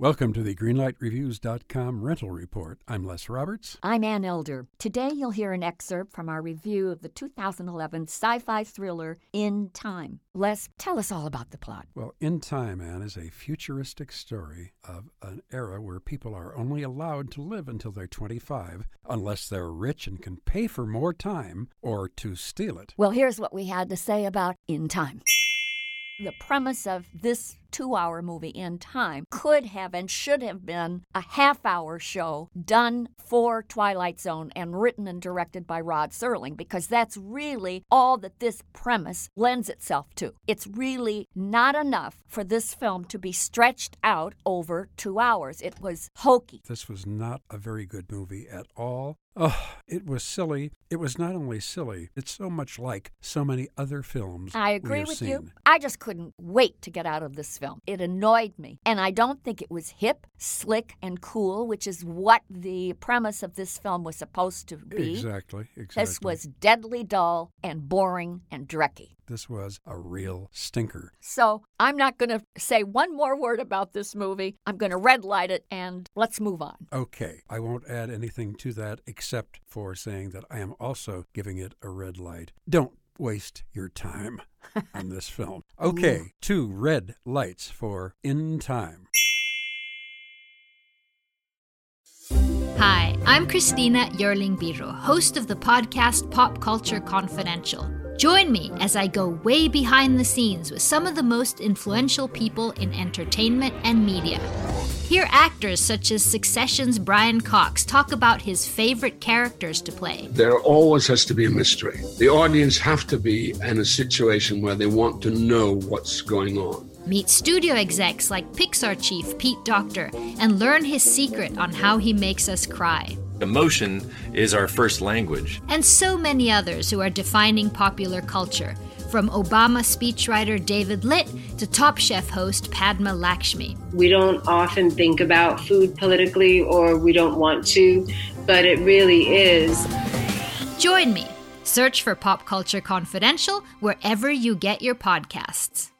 Welcome to the GreenlightReviews.com rental report. I'm Les Roberts. I'm Ann Elder. Today you'll hear an excerpt from our review of the 2011 sci fi thriller In Time. Les, tell us all about the plot. Well, In Time, Ann, is a futuristic story of an era where people are only allowed to live until they're 25 unless they're rich and can pay for more time or to steal it. Well, here's what we had to say about In Time. The premise of this two hour movie in time could have and should have been a half hour show done for Twilight Zone and written and directed by Rod Serling because that's really all that this premise lends itself to. It's really not enough for this film to be stretched out over two hours. It was hokey. This was not a very good movie at all. Oh, it was silly. It was not only silly, it's so much like so many other films. I agree with seen. you. I just couldn't wait to get out of this film. It annoyed me. And I don't think it was hip, slick, and cool, which is what the premise of this film was supposed to be. Exactly, exactly. This was deadly dull and boring and drecky. This was a real stinker. So I'm not going to say one more word about this movie. I'm going to red light it and let's move on. Okay, I won't add anything to that except for saying that I am also giving it a red light. Don't waste your time on this film. Okay, two red lights for In Time. Hi, I'm Christina Yerling Biro, host of the podcast Pop Culture Confidential. Join me as I go way behind the scenes with some of the most influential people in entertainment and media. Hear actors such as Succession's Brian Cox talk about his favorite characters to play. There always has to be a mystery. The audience have to be in a situation where they want to know what's going on. Meet studio execs like Pixar chief Pete Docter and learn his secret on how he makes us cry. Emotion is our first language. And so many others who are defining popular culture, from Obama speechwriter David Litt to Top Chef host Padma Lakshmi. We don't often think about food politically, or we don't want to, but it really is. Join me. Search for Pop Culture Confidential wherever you get your podcasts.